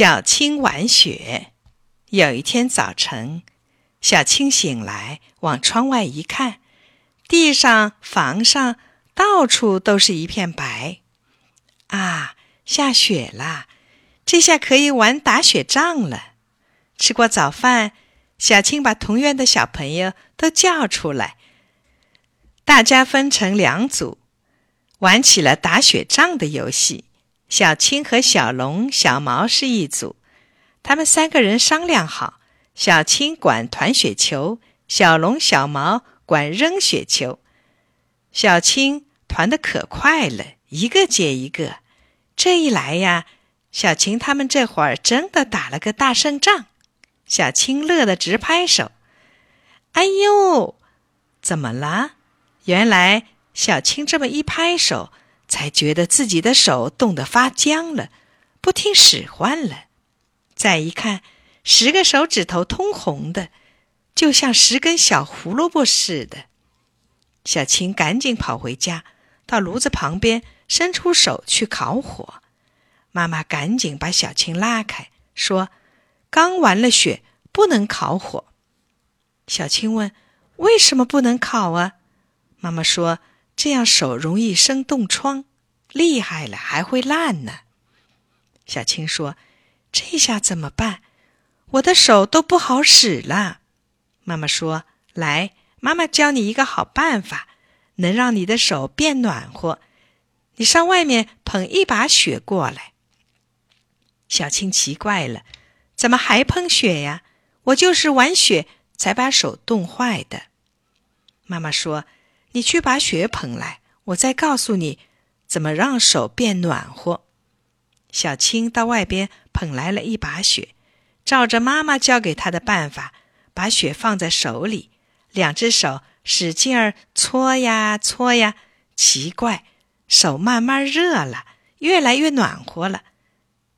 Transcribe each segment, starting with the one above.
小青玩雪。有一天早晨，小青醒来，往窗外一看，地上、房上到处都是一片白。啊，下雪了！这下可以玩打雪仗了。吃过早饭，小青把同院的小朋友都叫出来，大家分成两组，玩起了打雪仗的游戏。小青和小龙、小毛是一组。他们三个人商量好，小青管团雪球，小龙、小毛管扔雪球。小青团的可快了，一个接一个。这一来呀，小青他们这会儿真的打了个大胜仗。小青乐得直拍手。哎呦，怎么了？原来小青这么一拍手，才觉得自己的手冻得发僵了，不听使唤了。再一看，十个手指头通红的，就像十根小胡萝卜似的。小青赶紧跑回家，到炉子旁边伸出手去烤火。妈妈赶紧把小青拉开，说：“刚完了雪，不能烤火。”小青问：“为什么不能烤啊？”妈妈说：“这样手容易生冻疮，厉害了还会烂呢。”小青说。这下怎么办？我的手都不好使了。妈妈说：“来，妈妈教你一个好办法，能让你的手变暖和。你上外面捧一把雪过来。”小青奇怪了：“怎么还碰雪呀？我就是玩雪才把手冻坏的。”妈妈说：“你去把雪捧来，我再告诉你怎么让手变暖和。”小青到外边捧来了一把雪，照着妈妈教给她的办法，把雪放在手里，两只手使劲儿搓呀搓呀。奇怪，手慢慢热了，越来越暖和了。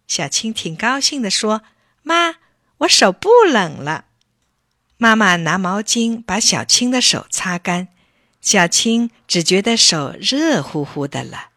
小青挺高兴地说：“妈，我手不冷了。”妈妈拿毛巾把小青的手擦干，小青只觉得手热乎乎的了。